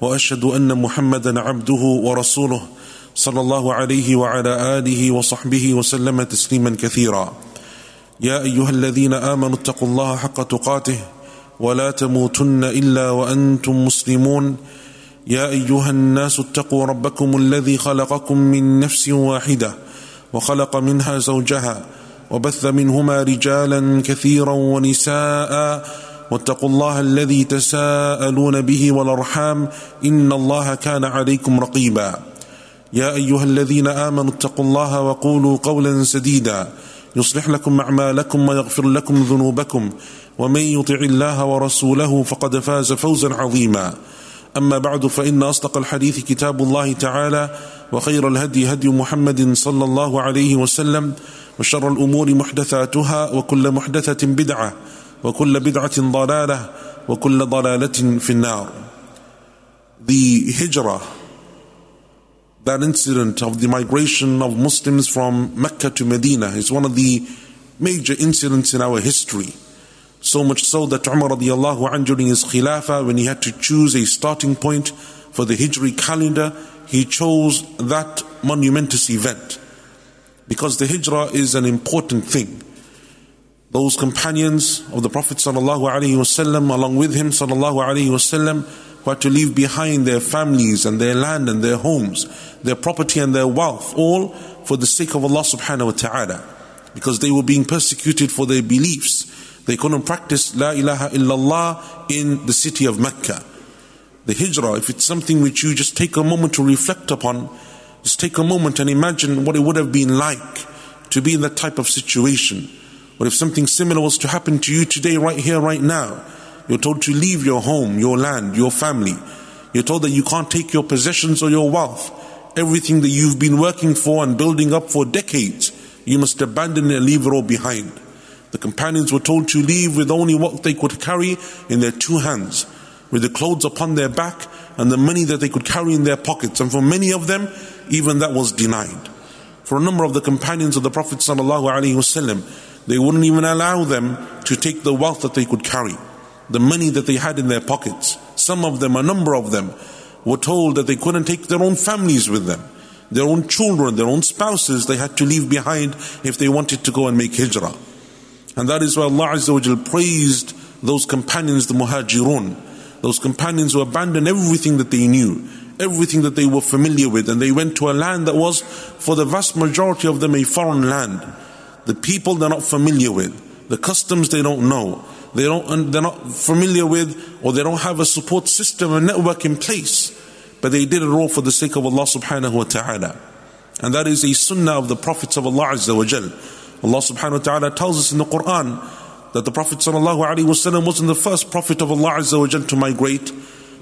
وأشهد أن محمدا عبده ورسوله صلى الله عليه وعلى آله وصحبه وسلم تسليما كثيرا. يا أيها الذين آمنوا اتقوا الله حق تقاته ولا تموتن إلا وأنتم مسلمون. يا أيها الناس اتقوا ربكم الذي خلقكم من نفس واحدة وخلق منها زوجها وبث منهما رجالا كثيرا ونساء واتقوا الله الذي تساءلون به والأرحام إن الله كان عليكم رقيبا. يا أيها الذين آمنوا اتقوا الله وقولوا قولا سديدا. يصلح لكم أعمالكم ويغفر لكم ذنوبكم. ومن يطع الله ورسوله فقد فاز فوزا عظيما. أما بعد فإن أصدق الحديث كتاب الله تعالى وخير الهدي هدي محمد صلى الله عليه وسلم وشر الأمور محدثاتها وكل محدثة بدعة وكل بدعه ضلاله وكل ضلاله في النار The hijrah that incident of the migration of Muslims from Mecca to Medina is one of the major incidents in our history. So much so that Umar radiallahu anhu during his khilafah, when he had to choose a starting point for the Hijri calendar, he chose that monumentous event. Because the Hijrah is an important thing. Those companions of the Prophet wasallam, along with him wasallam, who had to leave behind their families and their land and their homes, their property and their wealth, all for the sake of Allah subhanahu wa ta'ala. Because they were being persecuted for their beliefs. They couldn't practice La ilaha illallah in the city of Mecca. The hijrah, if it's something which you just take a moment to reflect upon, just take a moment and imagine what it would have been like to be in that type of situation. What if something similar was to happen to you today, right here, right now? You're told to leave your home, your land, your family. You're told that you can't take your possessions or your wealth. Everything that you've been working for and building up for decades, you must abandon and leave it all behind. The companions were told to leave with only what they could carry in their two hands, with the clothes upon their back and the money that they could carry in their pockets. And for many of them, even that was denied. For a number of the companions of the Prophet ﷺ, they wouldn't even allow them to take the wealth that they could carry, the money that they had in their pockets. Some of them, a number of them, were told that they couldn't take their own families with them. Their own children, their own spouses, they had to leave behind if they wanted to go and make hijrah. And that is why Allah Azza praised those companions, the muhajirun, those companions who abandoned everything that they knew, everything that they were familiar with, and they went to a land that was, for the vast majority of them, a foreign land. The people they're not familiar with, the customs they don't know, they don't, they're not familiar with, or they don't have a support system, a network in place. But they did it all for the sake of Allah subhanahu wa ta'ala. And that is a sunnah of the prophets of Allah Azza wa Jal. Allah subhanahu wa ta'ala tells us in the Quran that the Prophet sallallahu alaihi wasallam wasn't the first prophet of Allah Azza wa Jal to migrate.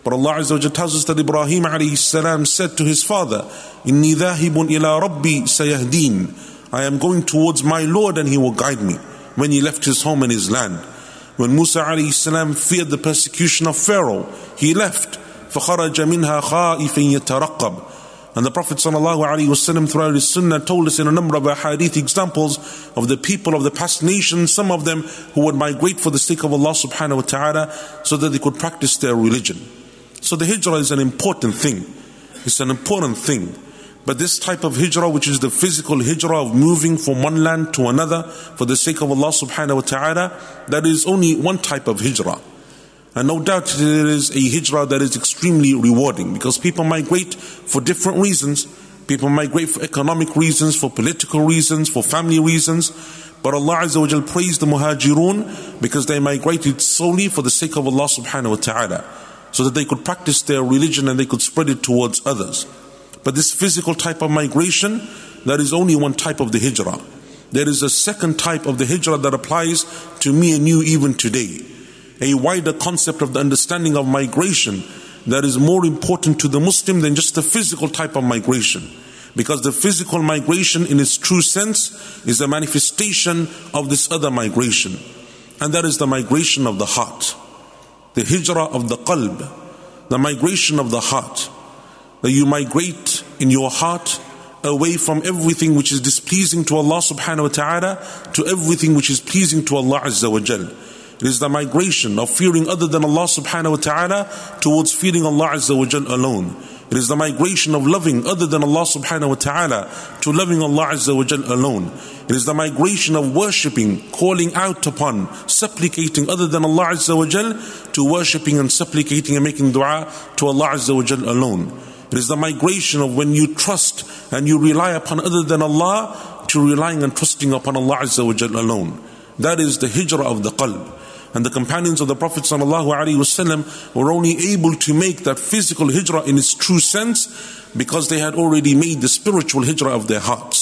But Allah Azza wa Jal tells us that Ibrahim alayhi salam said to his father, Inni dhahibun ila rabbi sayahdeen. I am going towards my Lord and he will guide me. When he left his home and his land. When Musa alayhi salam feared the persecution of Pharaoh, he left. فخرج منها خائفا يترقب and the Prophet ﷺ throughout his sunnah told us in a number of hadith examples of the people of the past nations, some of them who would migrate for the sake of Allah subhanahu wa ta'ala so that they could practice their religion. So the hijrah is an important thing. It's an important thing. But this type of hijrah, which is the physical hijrah of moving from one land to another for the sake of Allah subhanahu wa ta'ala, that is only one type of hijrah. And no doubt there is a hijrah that is extremely rewarding because people migrate for different reasons. People migrate for economic reasons, for political reasons, for family reasons. But Allah Azza wa Jal praised the muhajirun because they migrated solely for the sake of Allah subhanahu wa ta'ala. So that they could practice their religion and they could spread it towards others. But this physical type of migration, that is only one type of the hijrah. There is a second type of the hijrah that applies to me and you even today a wider concept of the understanding of migration. that is more important to the Muslim than just the physical type of migration. Because the physical migration in its true sense is a manifestation of this other migration. And that is the migration of the heart. The hijrah of the qalb. The migration of the heart. That you migrate in your heart away from everything which is displeasing to Allah subhanahu wa ta'ala to everything which is pleasing to Allah azza wa jal. It is the migration of fearing other than Allah subhanahu wa ta'ala towards fearing Allah azza wa jal alone. It is the migration of loving other than Allah subhanahu wa ta'ala to loving Allah Azza wa Jal alone. It is the migration of worshipping, calling out upon, supplicating other than Allah Azza wa Jal to worshipping and supplicating and making dua to Allah Azza wa Jal alone. It is the migration of when you trust and you rely upon other than Allah to relying and trusting upon Allah Azza wa Jal alone. That is the hijrah of the qalb. And the companions of the Prophet were only able to make that physical hijrah in its true sense because they had already made the spiritual hijrah of their hearts.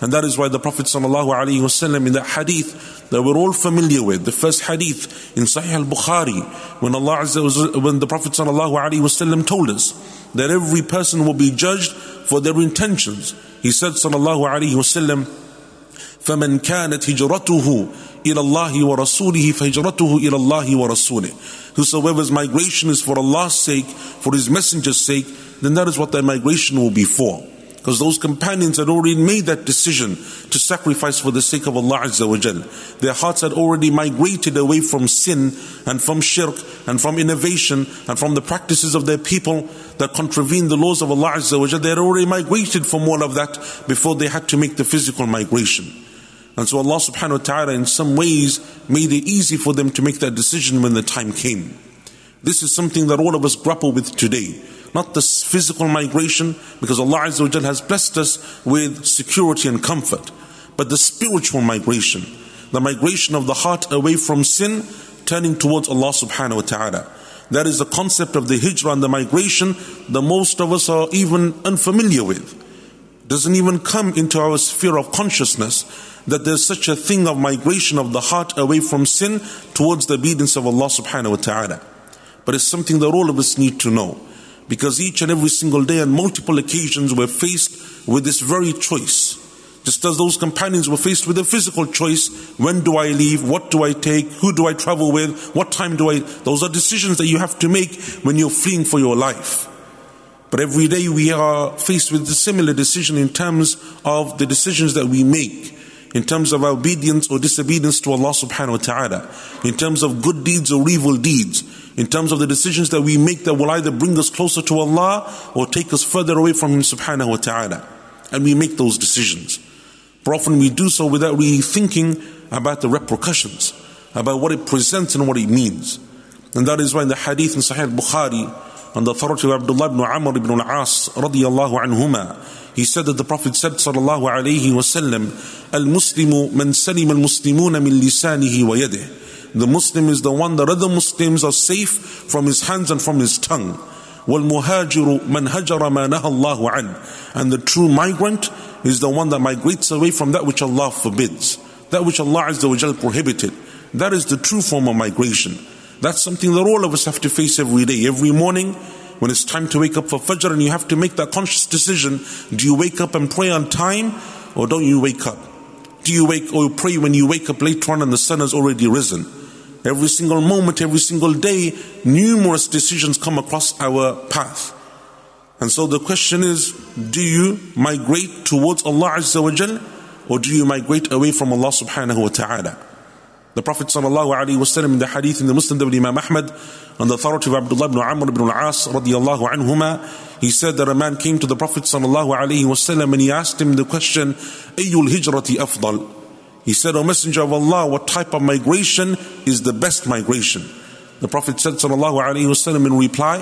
And that is why the Prophet ﷺ in that hadith that we're all familiar with, the first hadith in Sahih al-Bukhari, when Allah Azza when the Prophet ﷺ told us that every person will be judged for their intentions. He said sallallahu alaihi wasallam, فَمَنْ كَانَتْ هِجْرَتُهُ إلى الله ورسوله فهجرته إلى الله ورسوله. Whosoever's migration is for Allah's sake, for His Messenger's sake, then that is what their migration will be for. Because those companions had already made that decision to sacrifice for the sake of Allah Azza wa Jal. Their hearts had already migrated away from sin and from shirk and from innovation and from the practices of their people that contravene the laws of Allah Azza wa Jal. They had already migrated from all of that before they had to make the physical migration. And so Allah subhanahu wa ta'ala in some ways made it easy for them to make that decision when the time came. This is something that all of us grapple with today. Not the physical migration, because Allah Azza has blessed us with security and comfort, but the spiritual migration. The migration of the heart away from sin, turning towards Allah subhanahu wa ta'ala. That is the concept of the hijrah and the migration that most of us are even unfamiliar with. Doesn't even come into our sphere of consciousness that there's such a thing of migration of the heart away from sin towards the obedience of Allah subhanahu wa ta'ala. But it's something that all of us need to know. Because each and every single day on multiple occasions we're faced with this very choice. Just as those companions were faced with a physical choice, when do I leave? What do I take? Who do I travel with? What time do I? Those are decisions that you have to make when you're fleeing for your life. But every day we are faced with a similar decision in terms of the decisions that we make in terms of obedience or disobedience to Allah subhanahu wa ta'ala, in terms of good deeds or evil deeds, in terms of the decisions that we make that will either bring us closer to Allah or take us further away from Him subhanahu wa ta'ala. And we make those decisions. But often we do so without really thinking about the repercussions, about what it presents and what it means. And that is why in the hadith in Sahih Bukhari, on the authority of Abdullah ibn Amr ibn al-As radiyallahu anhuma, he said that the Prophet said, sallallahu alayhi wasallam, Al-Muslimu man salim al-Muslimuna min lisanihi wa yadih. The Muslim is the one that other Muslims are safe from his hands and from his tongue. وَالْمُهَاجِرُ مَنْ هَجَرَ مَا نَهَى اللَّهُ عَنْهُ And the true migrant is the one that migrates away from that which Allah forbids, that which Allah Azza wa prohibited. That is the true form of migration. That's something that all of us have to face every day, every morning, when it's time to wake up for Fajr and you have to make that conscious decision do you wake up and pray on time or don't you wake up? Do you wake or pray when you wake up later on and the sun has already risen? Every single moment, every single day, numerous decisions come across our path. And so the question is do you migrate towards Allah Azza wa or do you migrate away from Allah subhanahu wa ta'ala? The Prophet ﷺ in the hadith in the Musnad of Imam Ahmad on the authority of Abdullah ibn Amr ibn al-As radiallahu anhuma, he said that a man came to the Prophet ﷺ and he asked him the question, أَيُّ الْهِجْرَةِ أَفْضَلُ He said, O Messenger of Allah, what type of migration is the best migration? The Prophet said ﷺ in reply,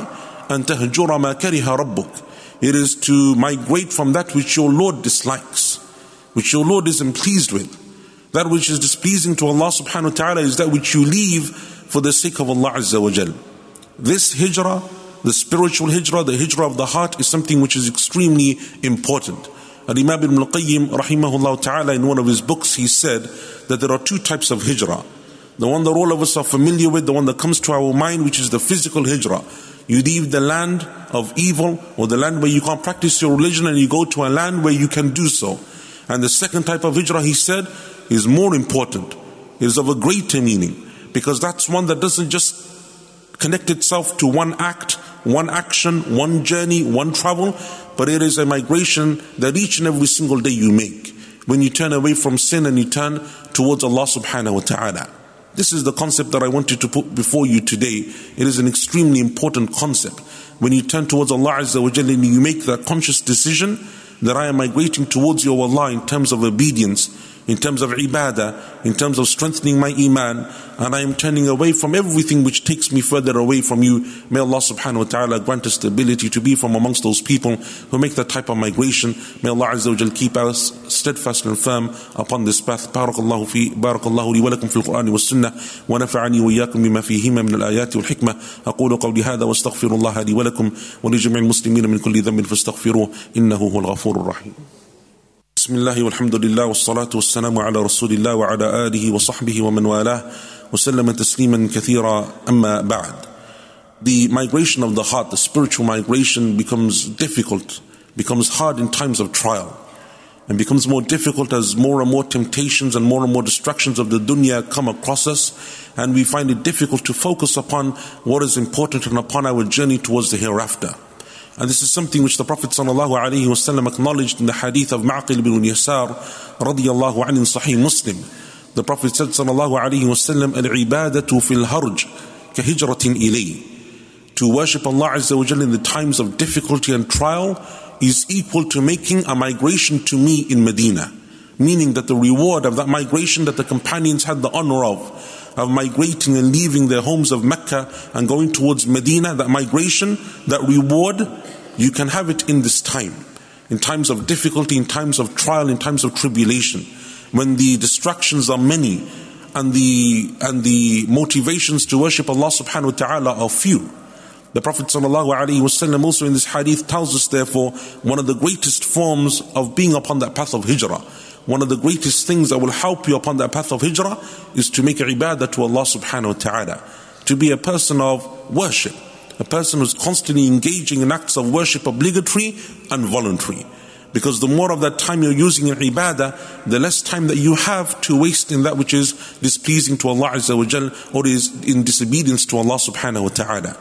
أَن مَا كَرِهَ رَبُّكَ It is to migrate from that which your Lord dislikes, which your Lord isn't pleased with. That which is displeasing to Allah subhanahu wa ta'ala is that which you leave for the sake of Allah Azza wa Jal. This hijrah, the spiritual hijrah, the hijrah of the heart is something which is extremely important. And Imam ibn al-Qayyim rahimahullah ta'ala in one of his books he said that there are two types of hijrah. The one that all of us are familiar with, the one that comes to our mind which is the physical hijrah. You leave the land of evil or the land where you can't practice your religion and you go to a land where you can do so. And the second type of hijrah, he said, is more important, is of a greater meaning, because that's one that doesn't just connect itself to one act, one action, one journey, one travel, but it is a migration that each and every single day you make. When you turn away from sin and you turn towards Allah subhanahu wa ta'ala. This is the concept that I wanted to put before you today. It is an extremely important concept. When you turn towards Allah Azza wa Jalla and you make that conscious decision that I am migrating towards you, Allah, in terms of obedience, in terms of ibadah, in terms of strengthening my iman, and I am turning away from everything which takes me further away from you. May Allah subhanahu wa ta'ala grant us the ability to be from amongst those people who make that type of migration. May Allah azza wa jal keep us steadfast and firm upon this path. بارك الله في بارك الله لي ولكم في القرآن والسنة ونفعني وإياكم بما فيهما من الآيات والحكمة أقول قولي هذا واستغفر الله لي ولكم ولجميع المسلمين من كل ذنب فاستغفروه إنه هو الغفور الرحيم بسم الله والحمد لله والصلاة والسلام على رسول الله وعلى آله وصحبه ومن والاه وسلم تسليما كثيرا أما بعد The migration of the heart, the spiritual migration becomes difficult, becomes hard in times of trial and becomes more difficult as more and more temptations and more and more distractions of the dunya come across us and we find it difficult to focus upon what is important and upon our journey towards the hereafter. And this is something which the Prophet ﷺ acknowledged in the hadith of Ma'qil ibn Yasar radiallahu anhu in Sahih Muslim. The Prophet said wasallam, Al-ibadatu fil harj kahijratin ilay. To worship Allah Azza wa in the times of difficulty and trial is equal to making a migration to me in Medina. Meaning that the reward of that migration that the companions had the honor of, of migrating and leaving their homes of Mecca and going towards Medina, that migration, that reward, you can have it in this time. In times of difficulty, in times of trial, in times of tribulation, when the distractions are many and the and the motivations to worship Allah subhanahu wa ta'ala are few. The Prophet ﷺ also in this hadith tells us therefore one of the greatest forms of being upon that path of hijrah one of the greatest things that will help you upon that path of hijrah is to make ibadah to Allah subhanahu wa ta'ala. To be a person of worship. A person who's constantly engaging in acts of worship, obligatory and voluntary. Because the more of that time you're using in ibadah, the less time that you have to waste in that which is displeasing to Allah Azza wa Jal or is in disobedience to Allah subhanahu wa ta'ala.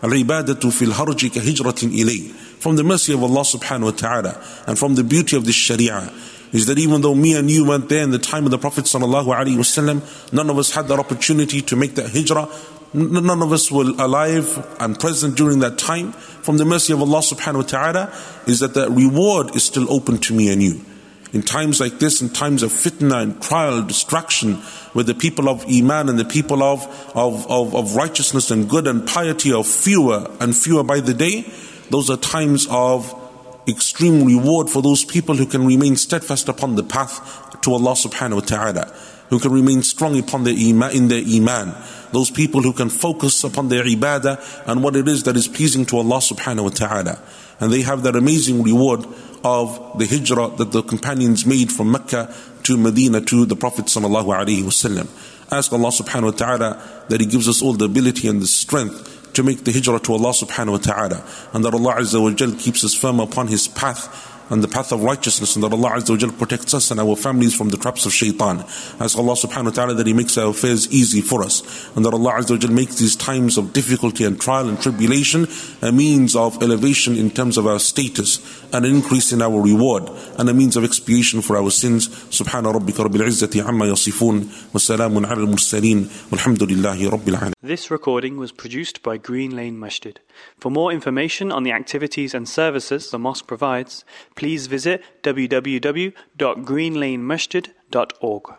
Fil harji ka hijratin ilay. From the mercy of Allah subhanahu wa ta'ala and from the beauty of this sharia is that even though me and you went there in the time of the Prophet ﷺ, none of us had that opportunity to make that hijrah. None of us were alive and present during that time. From the mercy of Allah subhanahu wa ta'ala is that the reward is still open to me and you. In times like this, in times of fitna and trial, distraction, where the people of Iman and the people of, of, of, of righteousness and good and piety are fewer and fewer by the day, those are times of extreme reward for those people who can remain steadfast upon the path to Allah subhanahu wa ta'ala, who can remain strong upon their iman, in their iman. Those people who can focus upon their ibadah and what it is that is pleasing to Allah subhanahu wa ta'ala. And they have that amazing reward of the hijrah that the companions made from Mecca to Medina to the Prophet sallallahu alaihi wasallam. Ask Allah subhanahu wa ta'ala that He gives us all the ability and the strength to make the hijrah to Allah subhanahu wa ta'ala. And that Allah Azza wa Jal keeps us firm upon His path and the path of righteousness and that Allah Azza wa protects us and our families from the traps of shaitan. Ask Allah subhanahu wa ta'ala that He makes our affairs easy for us and that Allah Azza wa makes these times of difficulty and trial and tribulation a means of elevation in terms of our status and an increase in our reward and a means of expiation for our sins. Subhana rabbika rabbil izzati amma yasifun wa salamun ala al-mursaleen walhamdulillahi rabbil. This recording was produced by Green Lane Masjid. For more information on the activities and services the mosque provides, please visit www.greenlanemasjid.org.